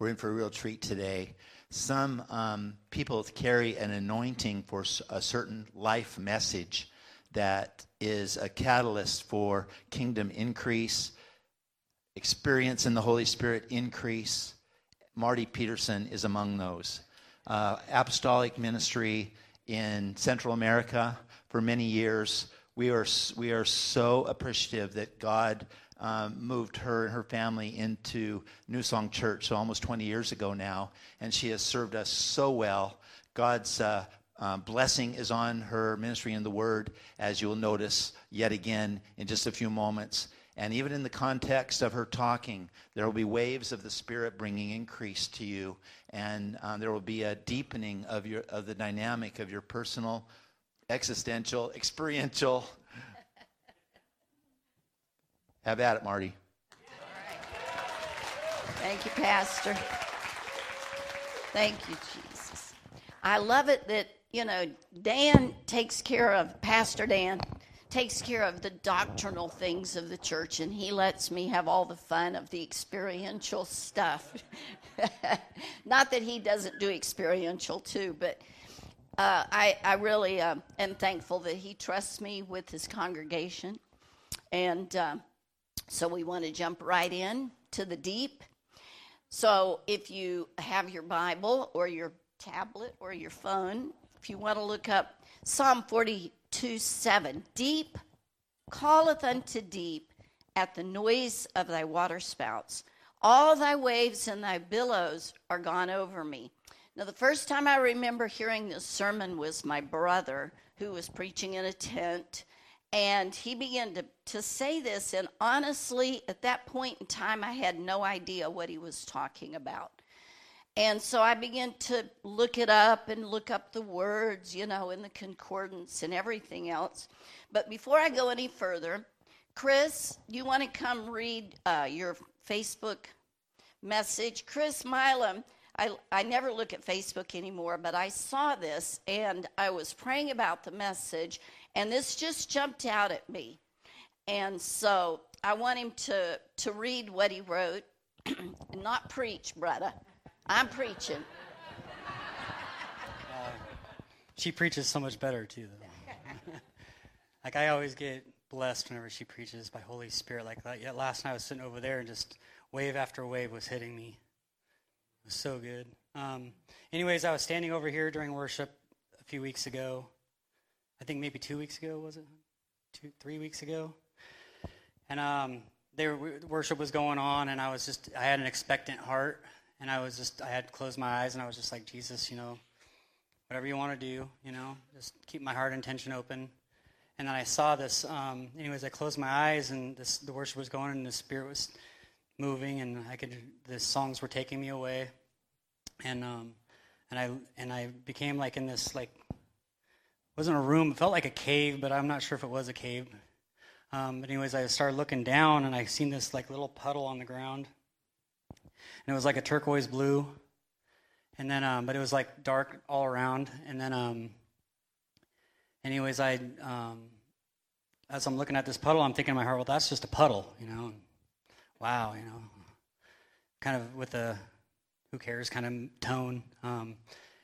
we're in for a real treat today. Some um, people carry an anointing for a certain life message that is a catalyst for kingdom increase, experience in the Holy Spirit increase. Marty Peterson is among those. Uh, apostolic ministry in Central America for many years. We are, we are so appreciative that God um, moved her and her family into New Song Church, so almost 20 years ago now, and she has served us so well. God's uh, uh, blessing is on her ministry in the Word, as you'll notice yet again in just a few moments. And even in the context of her talking, there will be waves of the Spirit bringing increase to you, and um, there will be a deepening of your of the dynamic of your personal, existential, experiential. Have at it, Marty. Thank you, Pastor. Thank you, Jesus. I love it that you know, Dan takes care of, Pastor Dan takes care of the doctrinal things of the church, and he lets me have all the fun of the experiential stuff. Not that he doesn't do experiential too, but uh, I, I really uh, am thankful that he trusts me with his congregation. And uh, so we want to jump right in to the deep. So if you have your Bible or your tablet or your phone, if you want to look up Psalm 42 7, deep calleth unto deep at the noise of thy waterspouts. All thy waves and thy billows are gone over me. Now, the first time I remember hearing this sermon was my brother who was preaching in a tent. And he began to, to say this. And honestly, at that point in time, I had no idea what he was talking about. And so I began to look it up and look up the words, you know, in the concordance and everything else. But before I go any further, Chris, you want to come read uh, your Facebook message? Chris Milam, I, I never look at Facebook anymore, but I saw this and I was praying about the message, and this just jumped out at me. And so I want him to, to read what he wrote, and not preach, brother. I'm preaching. Uh, she preaches so much better too, though. like I always get blessed whenever she preaches by Holy Spirit like that. Yet last night I was sitting over there and just wave after wave was hitting me. It was so good. Um, anyways, I was standing over here during worship a few weeks ago. I think maybe two weeks ago was it? Two, three weeks ago. And um, there, worship was going on, and I was just I had an expectant heart and I was just I had closed my eyes and I was just like Jesus, you know, whatever you want to do, you know, just keep my heart intention open. And then I saw this. Um, anyways, I closed my eyes and this, the worship was going and the spirit was moving and I could the songs were taking me away, and um, and I and I became like in this like wasn't a room. It felt like a cave, but I'm not sure if it was a cave. Um, but anyways, I started looking down and I seen this like little puddle on the ground and it was like a turquoise blue. And then, um, but it was like dark all around. And then, um, anyways, I, um, as I'm looking at this puddle, I'm thinking in my heart, well, that's just a puddle, you know. Wow, you know, kind of with a who cares kind of tone.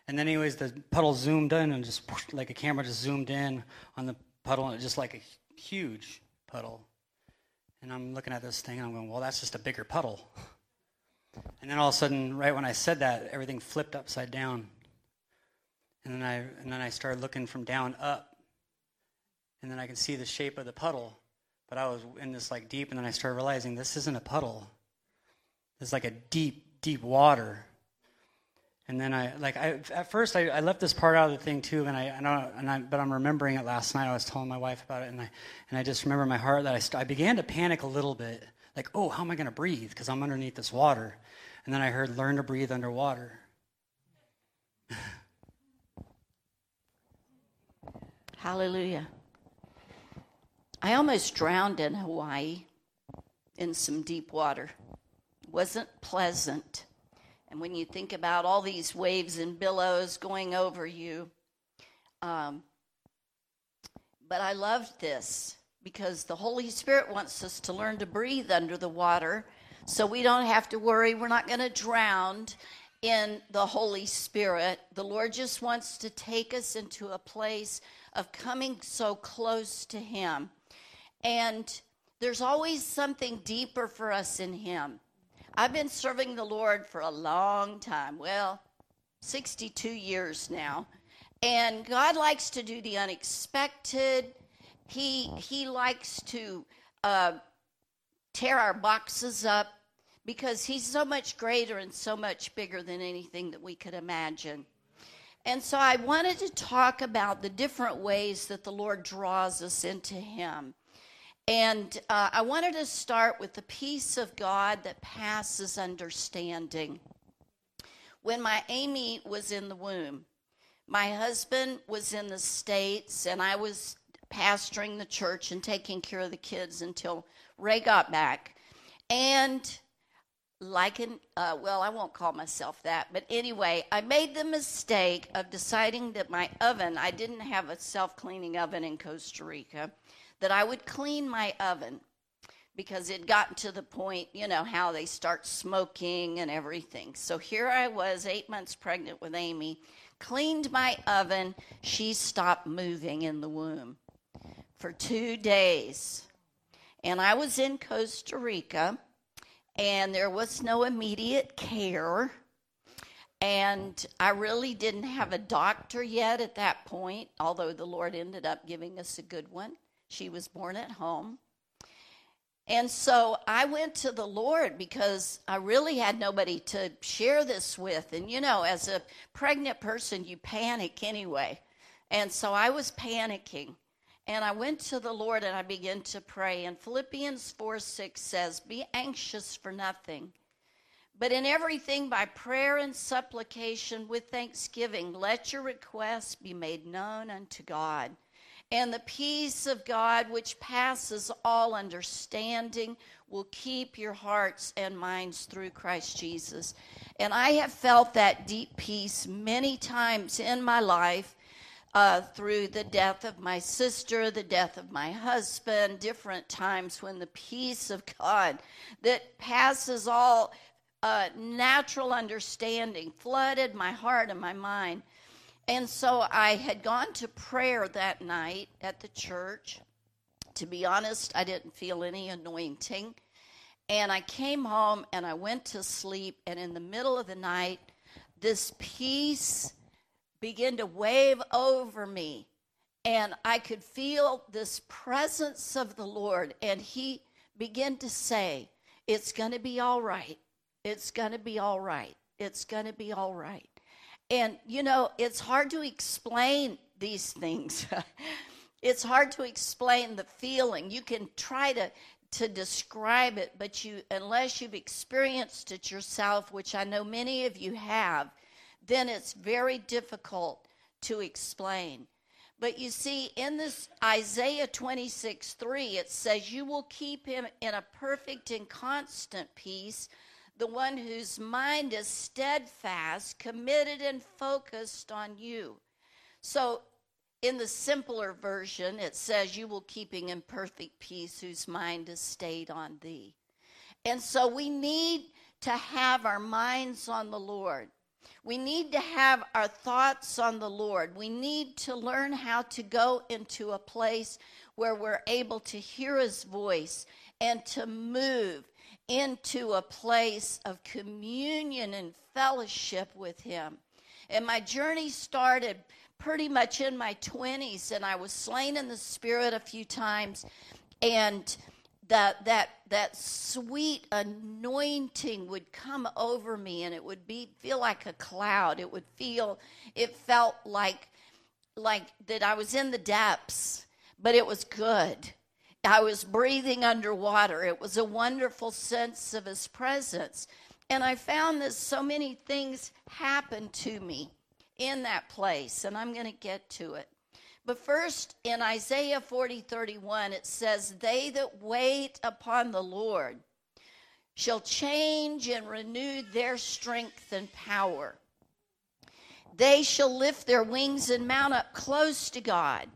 And then, anyways, the puddle zoomed in and just like a camera just zoomed in on the puddle, and it just like a huge puddle. And I'm looking at this thing, and I'm going, well, that's just a bigger puddle. And then all of a sudden, right when I said that, everything flipped upside down. And then I and then I started looking from down up. And then I can see the shape of the puddle. But I was in this like deep, and then I started realizing this isn't a puddle. It's like a deep, deep water. And then I like I at first I, I left this part out of the thing too, and I, I, and I but I'm remembering it last night. I was telling my wife about it, and I and I just remember my heart that I, st- I began to panic a little bit like, oh, how am I going to breathe? Because I'm underneath this water. And then I heard, learn to breathe underwater. Hallelujah. I almost drowned in Hawaii in some deep water. Wasn't pleasant. And when you think about all these waves and billows going over you, um, but I loved this because the Holy Spirit wants us to learn to breathe under the water So we don't have to worry. We're not going to drown in the Holy Spirit. The Lord just wants to take us into a place of coming so close to Him. And there's always something deeper for us in Him. I've been serving the Lord for a long time. Well, 62 years now. And God likes to do the unexpected. He, he likes to uh, tear our boxes up because He's so much greater and so much bigger than anything that we could imagine. And so I wanted to talk about the different ways that the Lord draws us into Him. And uh, I wanted to start with the peace of God that passes understanding. When my Amy was in the womb, my husband was in the States, and I was pastoring the church and taking care of the kids until Ray got back. And like an uh, well i won't call myself that but anyway i made the mistake of deciding that my oven i didn't have a self-cleaning oven in costa rica that i would clean my oven because it gotten to the point you know how they start smoking and everything so here i was eight months pregnant with amy cleaned my oven she stopped moving in the womb for two days and i was in costa rica and there was no immediate care. And I really didn't have a doctor yet at that point, although the Lord ended up giving us a good one. She was born at home. And so I went to the Lord because I really had nobody to share this with. And you know, as a pregnant person, you panic anyway. And so I was panicking. And I went to the Lord and I began to pray. And Philippians 4 6 says, Be anxious for nothing, but in everything by prayer and supplication with thanksgiving, let your requests be made known unto God. And the peace of God, which passes all understanding, will keep your hearts and minds through Christ Jesus. And I have felt that deep peace many times in my life uh, through the death of my sister, the death of my husband, different times when the peace of God that passes all uh, natural understanding flooded my heart and my mind. And so I had gone to prayer that night at the church. To be honest, I didn't feel any anointing. And I came home and I went to sleep. And in the middle of the night, this peace began to wave over me. And I could feel this presence of the Lord. And He began to say, It's going to be all right. It's going to be all right. It's going to be all right. And, you know, it's hard to explain these things. it's hard to explain the feeling. You can try to to describe it, but you unless you've experienced it yourself, which I know many of you have, then it's very difficult to explain. But you see, in this Isaiah 26 3, it says, You will keep him in a perfect and constant peace, the one whose mind is steadfast, committed, and focused on you. So, in the simpler version, it says, You will keep him in perfect peace, whose mind is stayed on thee. And so, we need to have our minds on the Lord. We need to have our thoughts on the Lord. We need to learn how to go into a place where we're able to hear His voice and to move into a place of communion and fellowship with Him. And my journey started pretty much in my 20s, and I was slain in the Spirit a few times. And that that that sweet anointing would come over me and it would be feel like a cloud it would feel it felt like like that I was in the depths but it was good I was breathing underwater. It was a wonderful sense of his presence. And I found that so many things happened to me in that place and I'm going to get to it. But first, in Isaiah 40 31, it says, They that wait upon the Lord shall change and renew their strength and power. They shall lift their wings and mount up close to God,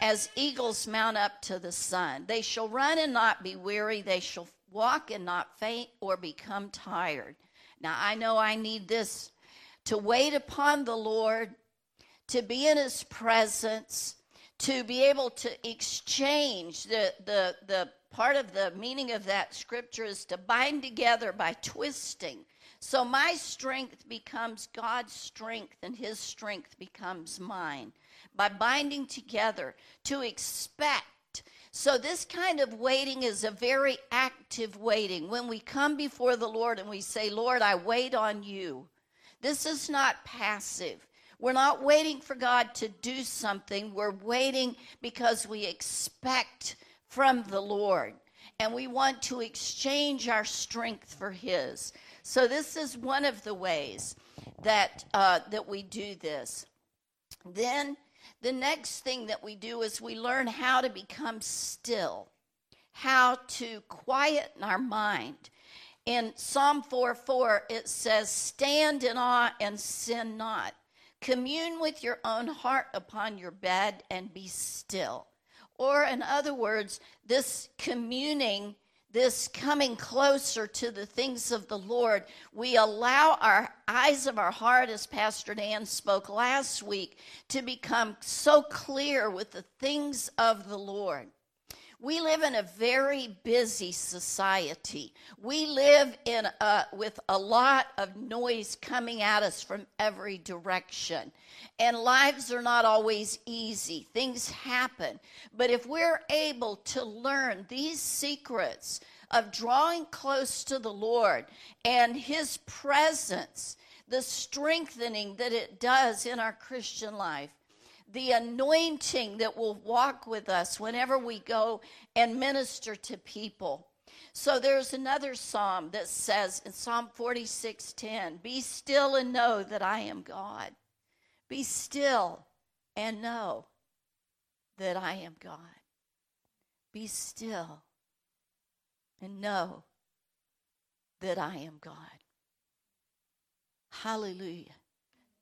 as eagles mount up to the sun. They shall run and not be weary. They shall walk and not faint or become tired. Now, I know I need this to wait upon the Lord, to be in his presence, to be able to exchange the, the, the part of the meaning of that scripture is to bind together by twisting. So my strength becomes God's strength, and his strength becomes mine. By binding together to expect. So, this kind of waiting is a very active waiting. When we come before the Lord and we say, Lord, I wait on you, this is not passive. We're not waiting for God to do something. We're waiting because we expect from the Lord and we want to exchange our strength for His. So, this is one of the ways that, uh, that we do this. Then, the next thing that we do is we learn how to become still, how to quieten our mind. In Psalm 4 4, it says, Stand in awe and sin not. Commune with your own heart upon your bed and be still. Or, in other words, this communing, this coming closer to the things of the Lord, we allow our eyes of our heart, as Pastor Dan spoke last week, to become so clear with the things of the Lord. We live in a very busy society. We live in a, with a lot of noise coming at us from every direction. And lives are not always easy. Things happen. But if we're able to learn these secrets of drawing close to the Lord and His presence, the strengthening that it does in our Christian life, the anointing that will walk with us whenever we go and minister to people. So there's another psalm that says in Psalm 46:10, "Be still and know that I am God. Be still and know that I am God. Be still and know that I am God." Hallelujah.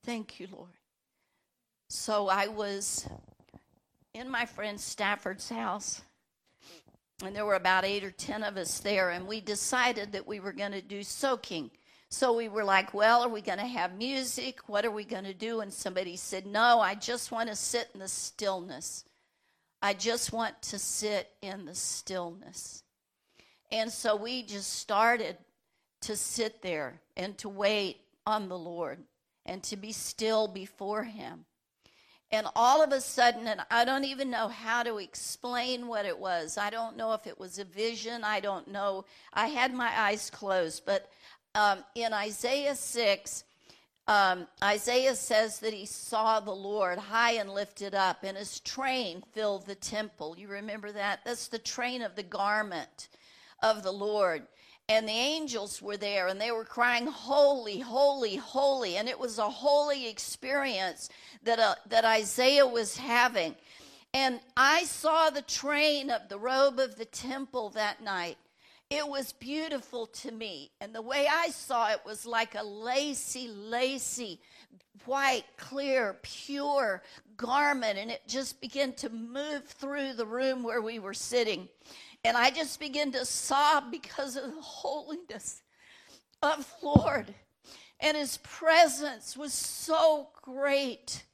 Thank you, Lord. So I was in my friend Stafford's house, and there were about eight or ten of us there, and we decided that we were going to do soaking. So we were like, well, are we going to have music? What are we going to do? And somebody said, no, I just want to sit in the stillness. I just want to sit in the stillness. And so we just started to sit there and to wait on the Lord and to be still before Him. And all of a sudden, and I don't even know how to explain what it was. I don't know if it was a vision. I don't know. I had my eyes closed. But um, in Isaiah 6, um, Isaiah says that he saw the Lord high and lifted up, and his train filled the temple. You remember that? That's the train of the garment of the Lord and the angels were there and they were crying holy holy holy. And it was a holy experience that uh, that Isaiah was having. And I saw the train of the robe of the temple that night. It was beautiful to me. And the way I saw it was like a lacy lacy white clear pure garment. And it just began to move through the room where we were sitting and I just began to sob because of the holiness of the Lord. And his presence was so great.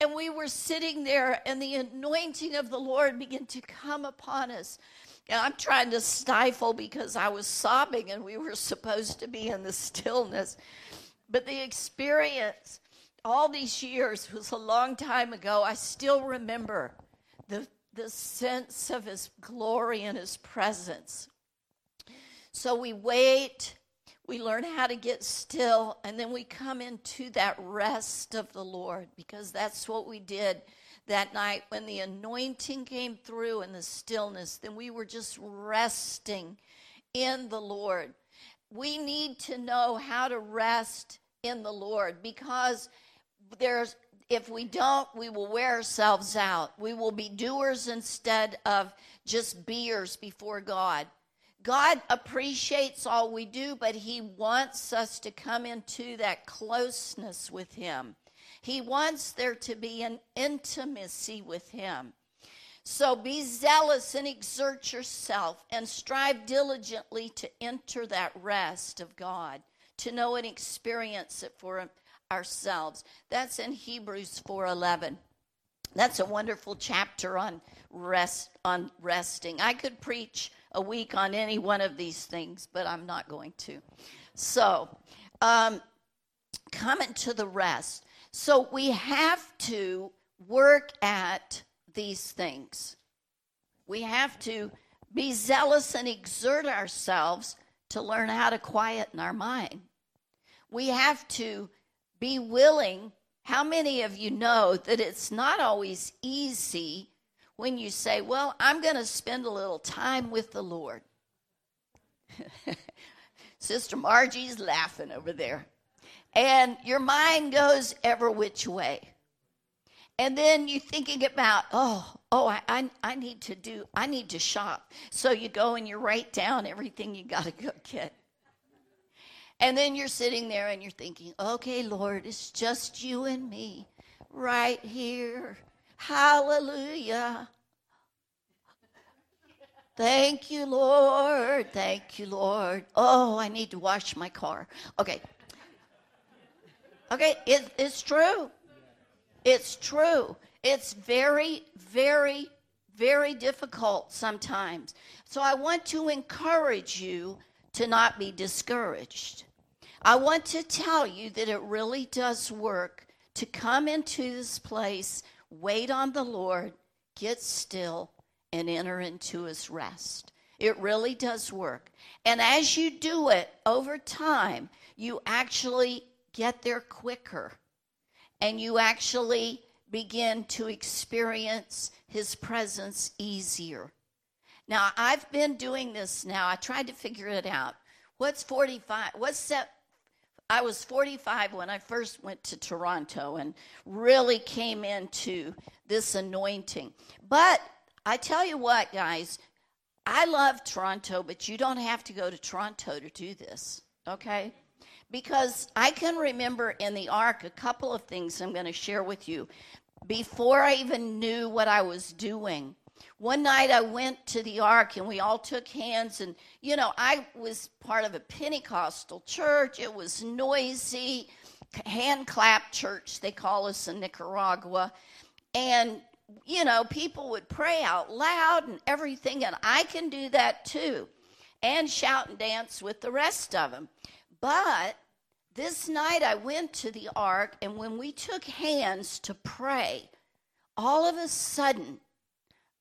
And we were sitting there, and the anointing of the Lord began to come upon us. And I'm trying to stifle because I was sobbing, and we were supposed to be in the stillness. But the experience, all these years, was a long time ago. I still remember the the sense of his glory and his presence. So we wait, we learn how to get still, and then we come into that rest of the Lord because that's what we did that night when the anointing came through and the stillness. Then we were just resting in the Lord. We need to know how to rest in the Lord because there's if we don't, we will wear ourselves out. We will be doers instead of just beers before God. God appreciates all we do, but He wants us to come into that closeness with Him. He wants there to be an intimacy with Him. So be zealous and exert yourself and strive diligently to enter that rest of God, to know and experience it for ourselves. That's in Hebrews 4:11. That's a wonderful chapter on rest on resting. I could preach a week on any one of these things, but I'm not going to. So, um, coming to the rest. So we have to work at these things. We have to be zealous and exert ourselves to learn how to quieten our mind. We have to be willing. How many of you know that it's not always easy when you say, Well, I'm going to spend a little time with the Lord? Sister Margie's laughing over there. And your mind goes ever which way. And then you're thinking about, oh, oh, I, I, I need to do, I need to shop. So you go and you write down everything you got to go get. And then you're sitting there and you're thinking, okay, Lord, it's just you and me right here. Hallelujah. Thank you, Lord. Thank you, Lord. Oh, I need to wash my car. Okay. Okay, it, it's true. It's true. It's very, very, very difficult sometimes. So I want to encourage you to not be discouraged. I want to tell you that it really does work to come into this place, wait on the Lord, get still, and enter into his rest. It really does work. And as you do it over time, you actually get there quicker and you actually begin to experience his presence easier. Now, I've been doing this now. I tried to figure it out. What's 45? What's? I was 45 when I first went to Toronto and really came into this anointing. But I tell you what, guys, I love Toronto, but you don't have to go to Toronto to do this, okay? because I can remember in the ark a couple of things I'm going to share with you before I even knew what I was doing. One night I went to the ark and we all took hands, and you know, I was part of a Pentecostal church. It was noisy, hand clap church, they call us in Nicaragua. And you know, people would pray out loud and everything, and I can do that too, and shout and dance with the rest of them. But this night I went to the ark, and when we took hands to pray, all of a sudden,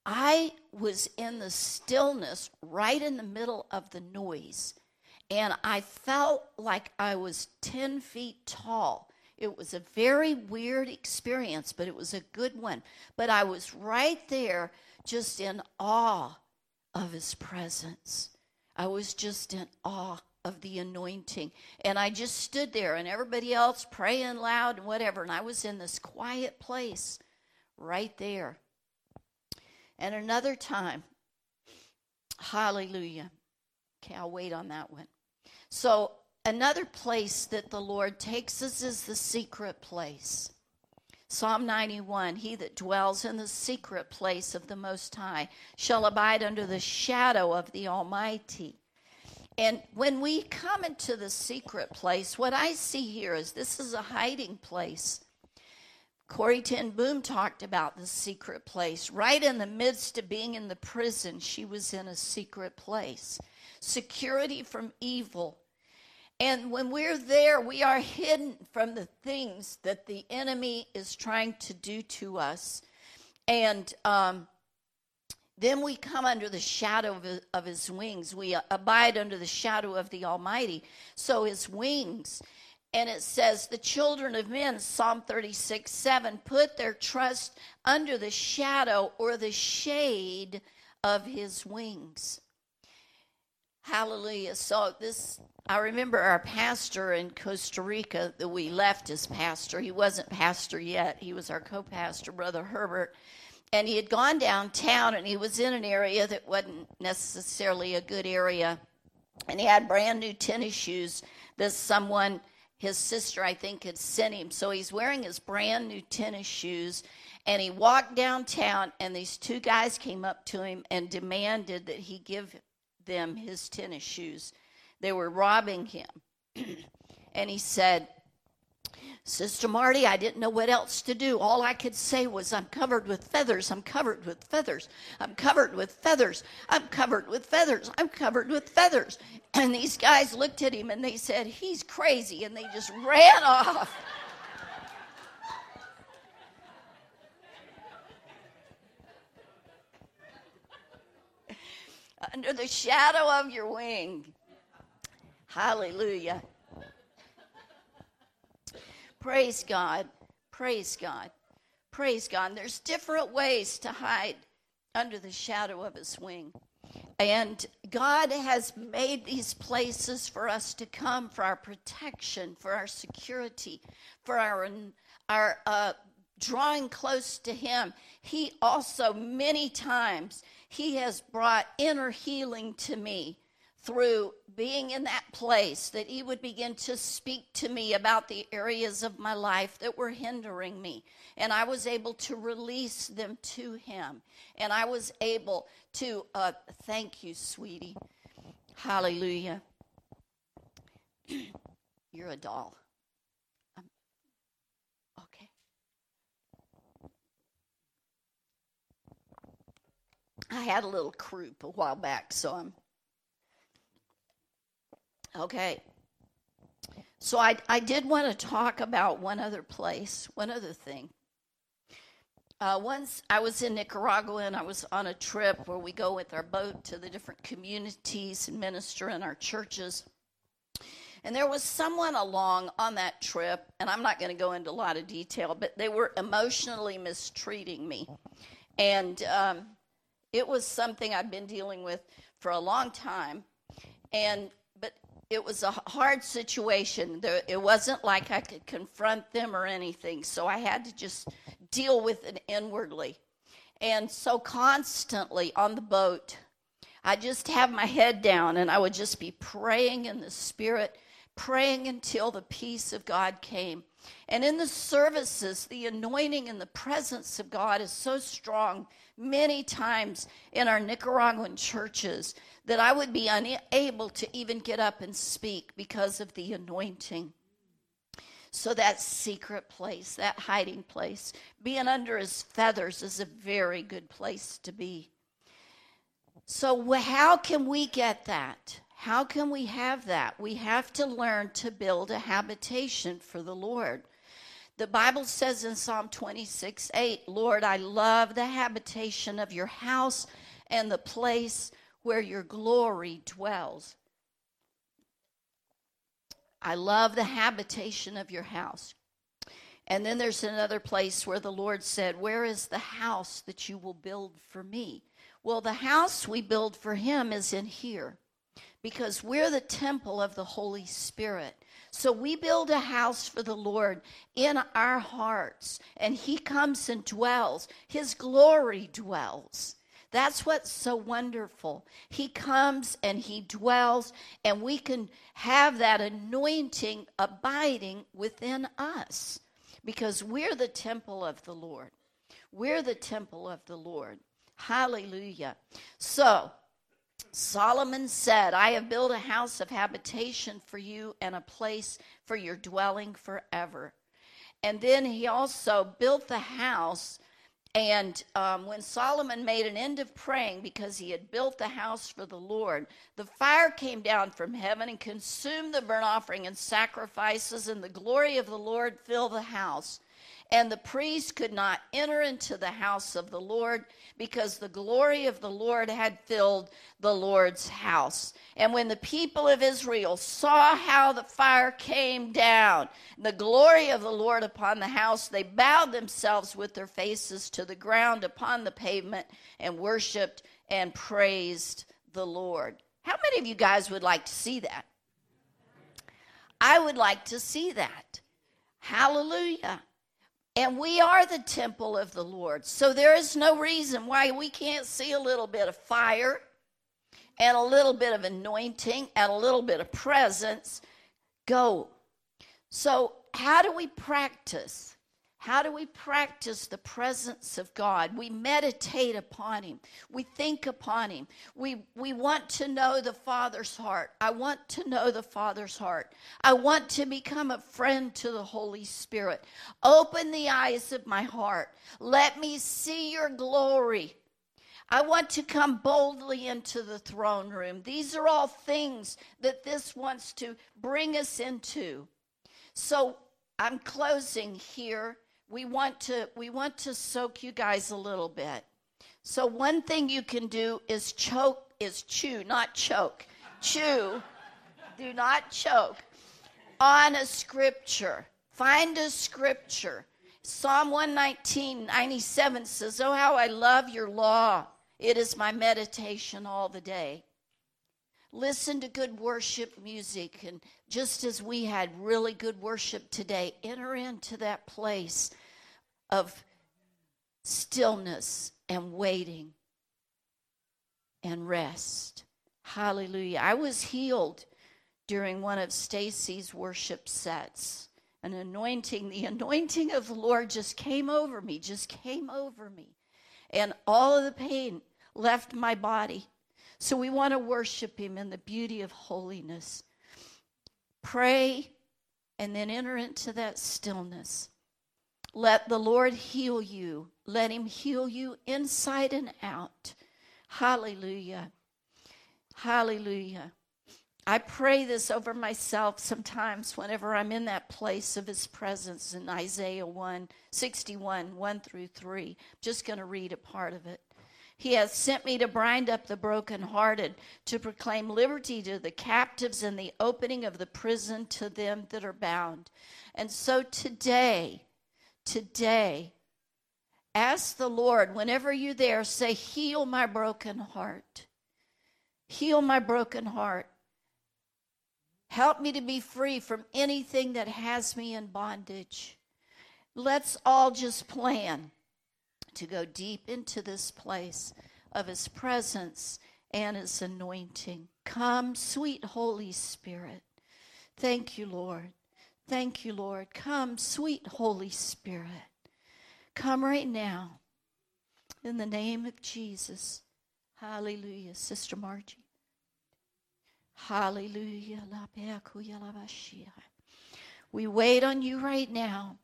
I was in the stillness right in the middle of the noise. And I felt like I was 10 feet tall. It was a very weird experience, but it was a good one. But I was right there, just in awe of his presence. I was just in awe of the anointing. And I just stood there and everybody else praying loud and whatever. And I was in this quiet place right there. And another time, hallelujah. Okay, I'll wait on that one. So, another place that the Lord takes us is the secret place. Psalm 91 He that dwells in the secret place of the Most High shall abide under the shadow of the Almighty. And when we come into the secret place, what I see here is this is a hiding place. Corrie ten Boom talked about the secret place. Right in the midst of being in the prison, she was in a secret place. Security from evil. And when we're there, we are hidden from the things that the enemy is trying to do to us. And um, then we come under the shadow of his wings. We abide under the shadow of the Almighty. So his wings. And it says, the children of men, Psalm 36, 7, put their trust under the shadow or the shade of his wings. Hallelujah. So this I remember our pastor in Costa Rica that we left as pastor. He wasn't pastor yet. He was our co-pastor, Brother Herbert and he had gone downtown and he was in an area that wasn't necessarily a good area and he had brand new tennis shoes that someone his sister, I think, had sent him. So he's wearing his brand new tennis shoes. And he walked downtown, and these two guys came up to him and demanded that he give them his tennis shoes. They were robbing him. and he said, Sister Marty, I didn't know what else to do. All I could say was, I'm covered with feathers. I'm covered with feathers. I'm covered with feathers. I'm covered with feathers. I'm covered with feathers. And these guys looked at him and they said, He's crazy. And they just ran off. Under the shadow of your wing. Hallelujah. Praise God. Praise God. Praise God. There's different ways to hide under the shadow of his wing. And God has made these places for us to come for our protection, for our security, for our, our uh, drawing close to Him. He also, many times, He has brought inner healing to me through being in that place that he would begin to speak to me about the areas of my life that were hindering me. And i was able to release them to him. And i was able to uh, thank you sweetie. Hallelujah. You're a doll. Um, okay. I had a little croup a while back so i'm Okay. So I, I did want to talk about one other place, one other thing. Uh, once I was in Nicaragua and I was on a trip where we go with our boat to the different communities and minister in our churches. And there was someone along on that trip, and I'm not going to go into a lot of detail, but they were emotionally mistreating me. And um, it was something I've been dealing with for a long time. And it was a hard situation. It wasn't like I could confront them or anything. So I had to just deal with it inwardly. And so constantly on the boat, I just have my head down and I would just be praying in the spirit, praying until the peace of God came. And in the services, the anointing and the presence of God is so strong many times in our Nicaraguan churches that I would be unable to even get up and speak because of the anointing. So, that secret place, that hiding place, being under his feathers is a very good place to be. So, how can we get that? How can we have that? We have to learn to build a habitation for the Lord. The Bible says in Psalm 26 8, Lord, I love the habitation of your house and the place where your glory dwells. I love the habitation of your house. And then there's another place where the Lord said, Where is the house that you will build for me? Well, the house we build for him is in here because we're the temple of the Holy Spirit. So we build a house for the Lord in our hearts, and He comes and dwells. His glory dwells. That's what's so wonderful. He comes and He dwells, and we can have that anointing abiding within us because we're the temple of the Lord. We're the temple of the Lord. Hallelujah. So, Solomon said, I have built a house of habitation for you and a place for your dwelling forever. And then he also built the house. And um, when Solomon made an end of praying because he had built the house for the Lord, the fire came down from heaven and consumed the burnt offering and sacrifices, and the glory of the Lord filled the house. And the priest could not enter into the house of the Lord because the glory of the Lord had filled the Lord's house. And when the people of Israel saw how the fire came down, the glory of the Lord upon the house, they bowed themselves with their faces to the ground upon the pavement and worshiped and praised the Lord. How many of you guys would like to see that? I would like to see that. Hallelujah. And we are the temple of the Lord. So there is no reason why we can't see a little bit of fire and a little bit of anointing and a little bit of presence go. So, how do we practice? How do we practice the presence of God? We meditate upon Him. We think upon Him. We, we want to know the Father's heart. I want to know the Father's heart. I want to become a friend to the Holy Spirit. Open the eyes of my heart. Let me see your glory. I want to come boldly into the throne room. These are all things that this wants to bring us into. So I'm closing here we want to we want to soak you guys a little bit. So one thing you can do is choke is chew, not choke. chew. Do not choke on a scripture. Find a scripture. Psalm 119, 97 says, Oh, how I love your law. It is my meditation all the day. Listen to good worship music. And just as we had really good worship today, enter into that place of stillness and waiting and rest. Hallelujah. I was healed during one of Stacy's worship sets. An anointing, the anointing of the Lord just came over me, just came over me. And all of the pain left my body. So we want to worship Him in the beauty of holiness. Pray and then enter into that stillness. Let the Lord heal you. Let Him heal you inside and out. Hallelujah. Hallelujah. I pray this over myself sometimes whenever I'm in that place of His presence in Isaiah 1 61, 1 through 3. I'm just going to read a part of it. He has sent me to bind up the brokenhearted, to proclaim liberty to the captives and the opening of the prison to them that are bound. And so today, today, ask the Lord, whenever you're there, say, Heal my broken heart. Heal my broken heart. Help me to be free from anything that has me in bondage. Let's all just plan to go deep into this place of His presence and His anointing. Come, sweet Holy Spirit. Thank you, Lord. Thank you, Lord. Come, sweet Holy Spirit. Come right now. In the name of Jesus. Hallelujah. Sister Margie. Hallelujah. We wait on you right now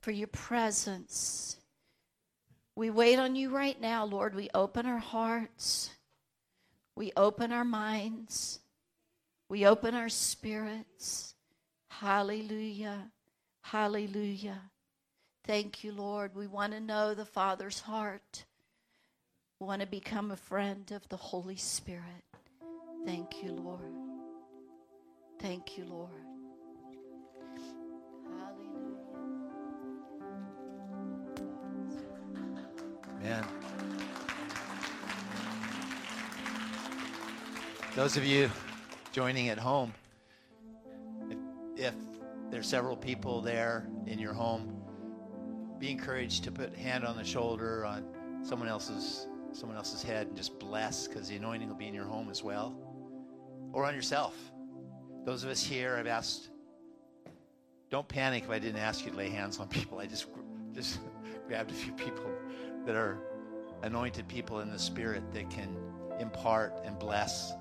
for your presence. We wait on you right now, Lord. We open our hearts. We open our minds. We open our spirits. Hallelujah. Hallelujah. Thank you, Lord. We want to know the Father's heart. We want to become a friend of the Holy Spirit. Thank you, Lord. Thank you, Lord. Man. Those of you joining at home, if there's several people there in your home, be encouraged to put hand on the shoulder on someone else's someone else's head and just bless because the anointing will be in your home as well, or on yourself. Those of us here, I've asked. Don't panic if I didn't ask you to lay hands on people. I just just grabbed a few people that are anointed people in the spirit that can impart and bless.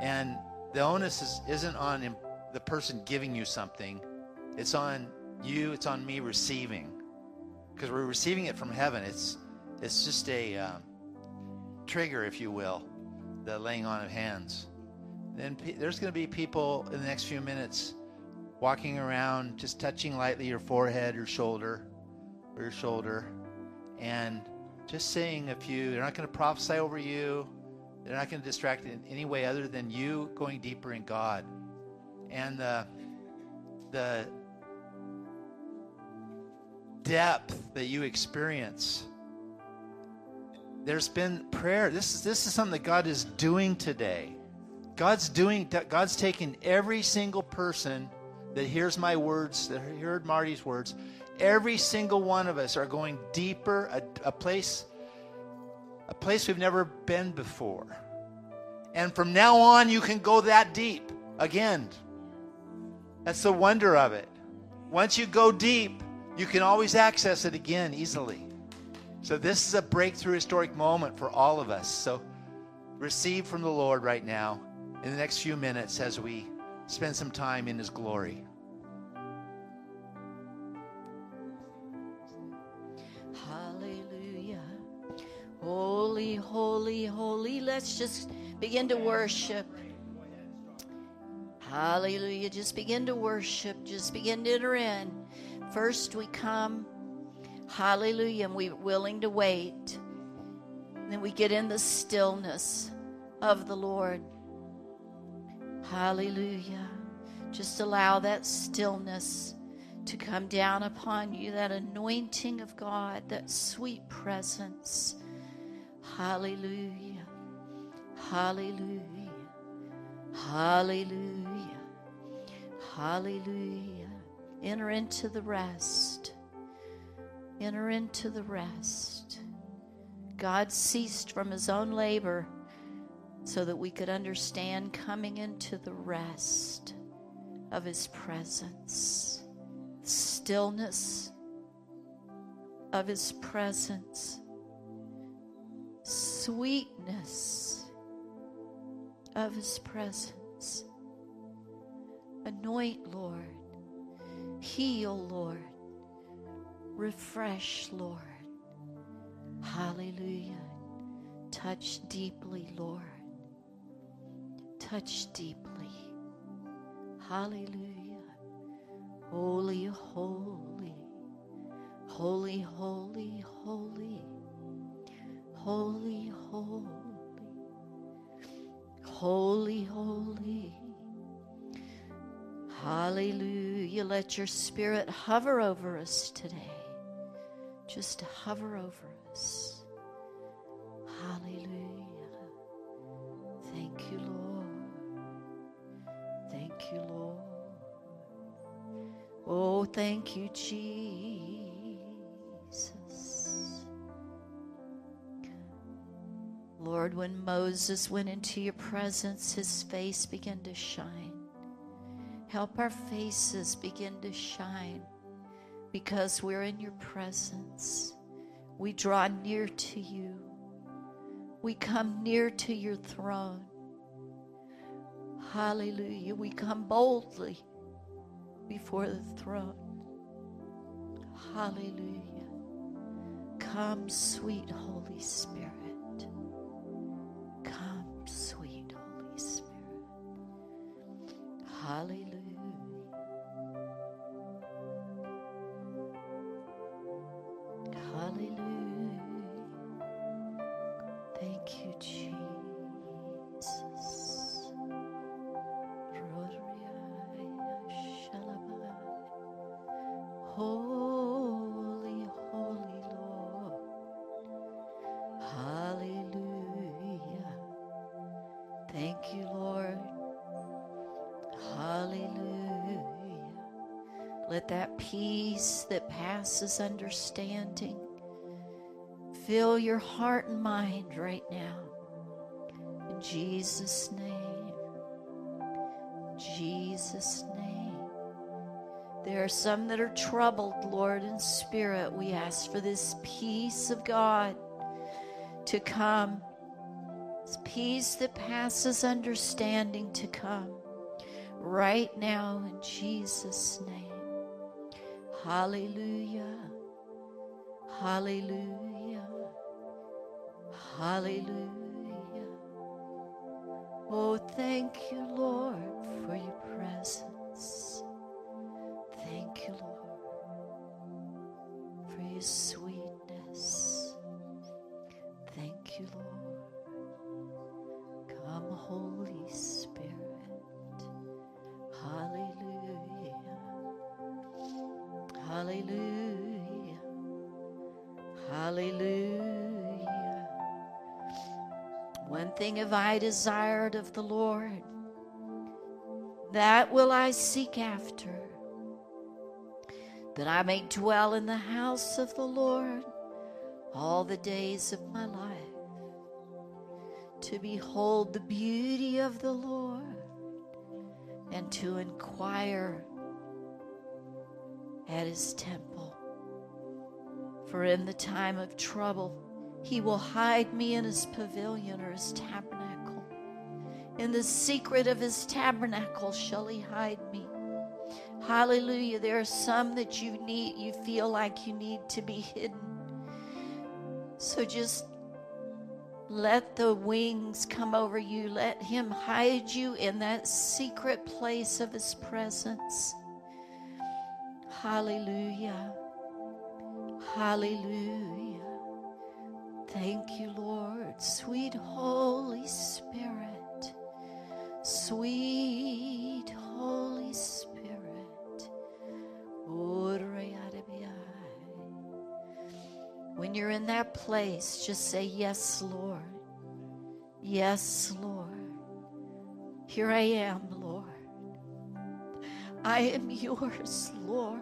And the onus is, isn't on the person giving you something. It's on you, it's on me receiving. Because we're receiving it from heaven. It's, it's just a uh, trigger, if you will, the laying on of hands. Then pe- there's going to be people in the next few minutes walking around, just touching lightly your forehead or shoulder or your shoulder, and just saying a few. They're not going to prophesy over you. They're not going to distract in any way other than you going deeper in God and the the depth that you experience. There's been prayer. This is this is something that God is doing today. God's doing God's taking every single person that hears my words, that heard Marty's words, every single one of us are going deeper, a, a place a place we've never been before. And from now on you can go that deep again. That's the wonder of it. Once you go deep, you can always access it again easily. So, this is a breakthrough historic moment for all of us. So, receive from the Lord right now in the next few minutes as we spend some time in His glory. Holy, holy, holy. Let's just begin to worship. Hallelujah. Just begin to worship. Just begin to enter in. First, we come, hallelujah, and we're willing to wait. And then we get in the stillness of the Lord. Hallelujah. Just allow that stillness to come down upon you, that anointing of God, that sweet presence. Hallelujah. Hallelujah. Hallelujah. Hallelujah. Enter into the rest. Enter into the rest. God ceased from his own labor so that we could understand coming into the rest of his presence, stillness of his presence, sweetness of his presence. Anoint, Lord. Heal, Lord. Refresh, Lord. Hallelujah. Touch deeply, Lord. Touch deeply. Hallelujah. Holy, holy. Holy, holy, holy. Holy, holy. Holy, holy. Hallelujah. Let your spirit hover over us today. Just to hover over us. Hallelujah. Thank you, Lord. Thank you, Lord. Oh, thank you, Jesus. Lord, when Moses went into your presence, his face began to shine. Help our faces begin to shine because we're in your presence. We draw near to you. We come near to your throne. Hallelujah. We come boldly before the throne. Hallelujah. Come, sweet Holy Spirit. Hallelujah. Understanding fill your heart and mind right now. In Jesus' name. Jesus' name. There are some that are troubled, Lord, in spirit. We ask for this peace of God to come. This peace that passes understanding to come right now in Jesus' name. Hallelujah. Hallelujah. Hallelujah. Oh, thank you, Lord, for your presence. Thank you, Lord, for your sweetness. Thank you, Lord. Thing have I desired of the Lord, that will I seek after, that I may dwell in the house of the Lord all the days of my life, to behold the beauty of the Lord and to inquire at his temple. For in the time of trouble, he will hide me in his pavilion or his tabernacle. In the secret of his tabernacle shall he hide me. Hallelujah. There are some that you need, you feel like you need to be hidden. So just let the wings come over you. Let him hide you in that secret place of his presence. Hallelujah. Hallelujah. Thank you, Lord. Sweet Holy Spirit. Sweet Holy Spirit. When you're in that place, just say, Yes, Lord. Yes, Lord. Here I am, Lord. I am yours, Lord.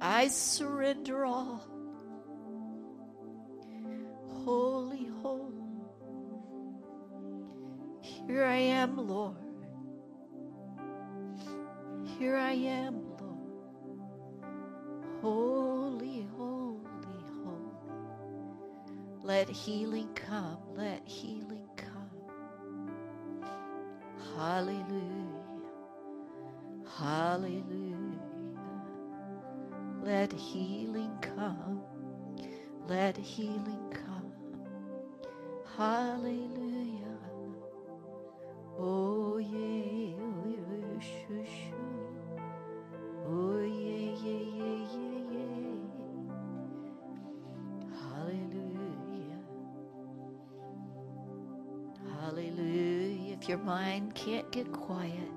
I surrender all. Holy, holy. Here I am, Lord. Here I am, Lord. Holy, holy, holy. Let healing come. Let healing come. Hallelujah. Hallelujah. Let healing come. Let healing come. Hallelujah. Oh, yeah. Oh, yeah. Shoo, shoo. Oh, yeah, yeah, yeah, yeah, yeah. Hallelujah. Hallelujah. If your mind can't get quiet,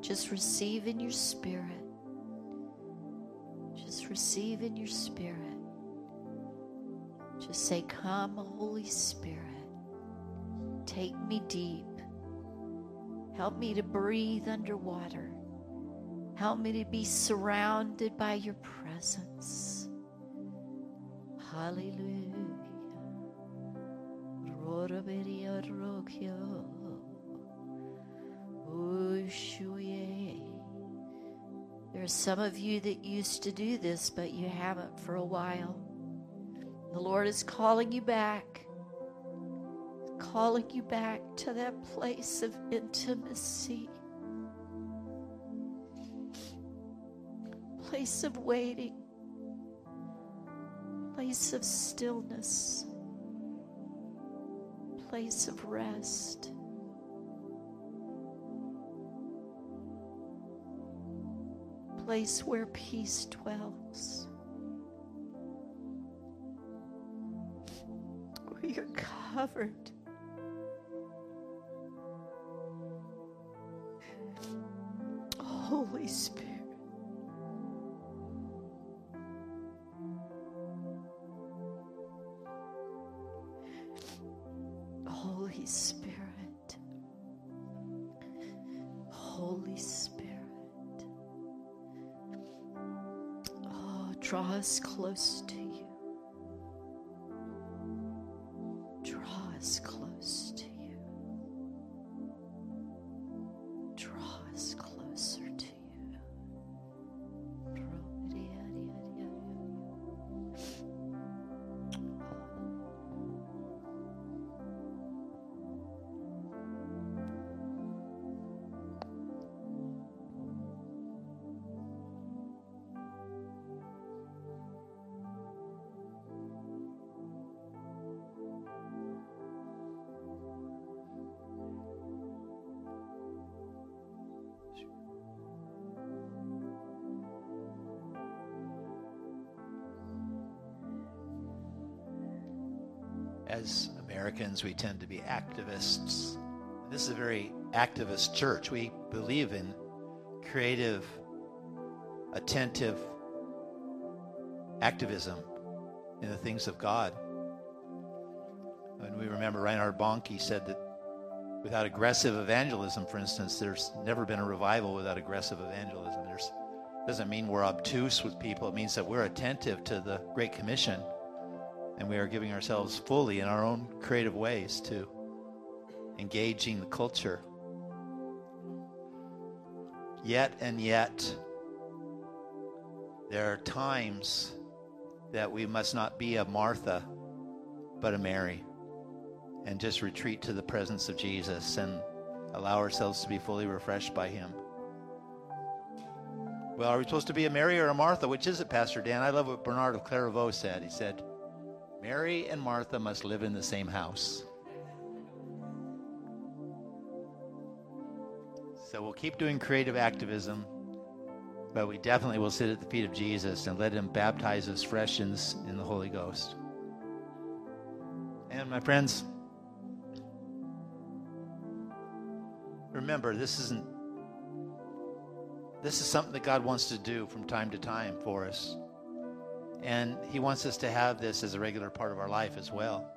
just receive in your spirit. Just receive in your spirit. Just say, Come, Holy Spirit. Take me deep. Help me to breathe underwater. Help me to be surrounded by your presence. Hallelujah. There are some of you that used to do this, but you haven't for a while. The Lord is calling you back, calling you back to that place of intimacy, place of waiting, place of stillness, place of rest. Place where peace dwells. Covered. As Americans, we tend to be activists. This is a very activist church. We believe in creative, attentive activism in the things of God. And we remember Reinhard Bonnke said that without aggressive evangelism, for instance, there's never been a revival without aggressive evangelism. There's doesn't mean we're obtuse with people. It means that we're attentive to the Great Commission and we are giving ourselves fully in our own creative ways to engaging the culture. Yet and yet, there are times that we must not be a Martha, but a Mary, and just retreat to the presence of Jesus and allow ourselves to be fully refreshed by Him. Well, are we supposed to be a Mary or a Martha? Which is it, Pastor Dan? I love what Bernard of Clairvaux said. He said, Mary and Martha must live in the same house. So we'll keep doing creative activism, but we definitely will sit at the feet of Jesus and let him baptize us fresh in, in the Holy Ghost. And my friends, remember, this isn't this is something that God wants to do from time to time for us. And He wants us to have this as a regular part of our life as well.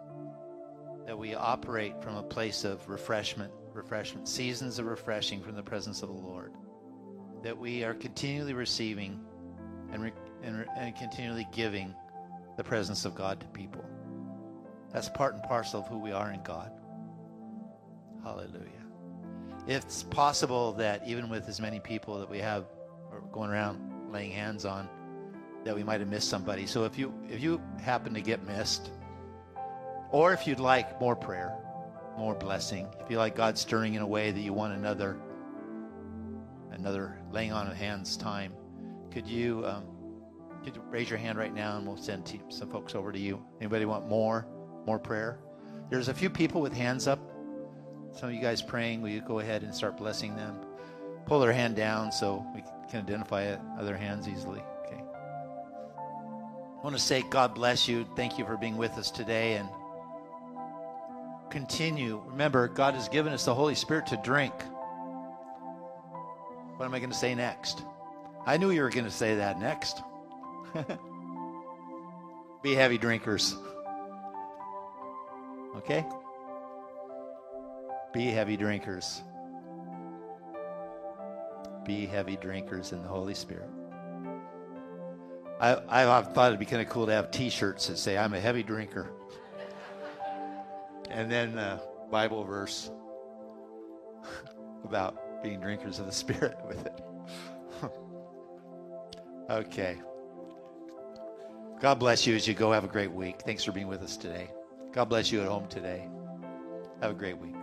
That we operate from a place of refreshment, refreshment, seasons of refreshing from the presence of the Lord. That we are continually receiving and, re- and, re- and continually giving the presence of God to people. That's part and parcel of who we are in God. Hallelujah it's possible that even with as many people that we have going around laying hands on, that we might have missed somebody. So if you if you happen to get missed, or if you'd like more prayer, more blessing, if you like God stirring in a way that you want another another laying on of hands time, could you um, could you raise your hand right now and we'll send some folks over to you. Anybody want more more prayer? There's a few people with hands up. Some of you guys praying, will you go ahead and start blessing them? Pull their hand down so we can identify other hands easily. I want to say, God bless you. Thank you for being with us today and continue. Remember, God has given us the Holy Spirit to drink. What am I going to say next? I knew you were going to say that next. Be heavy drinkers. Okay? Be heavy drinkers. Be heavy drinkers in the Holy Spirit. I, I've thought it'd be kind of cool to have T-shirts that say "I'm a heavy drinker," and then a Bible verse about being drinkers of the Spirit with it. okay. God bless you as you go. Have a great week. Thanks for being with us today. God bless you at home today. Have a great week.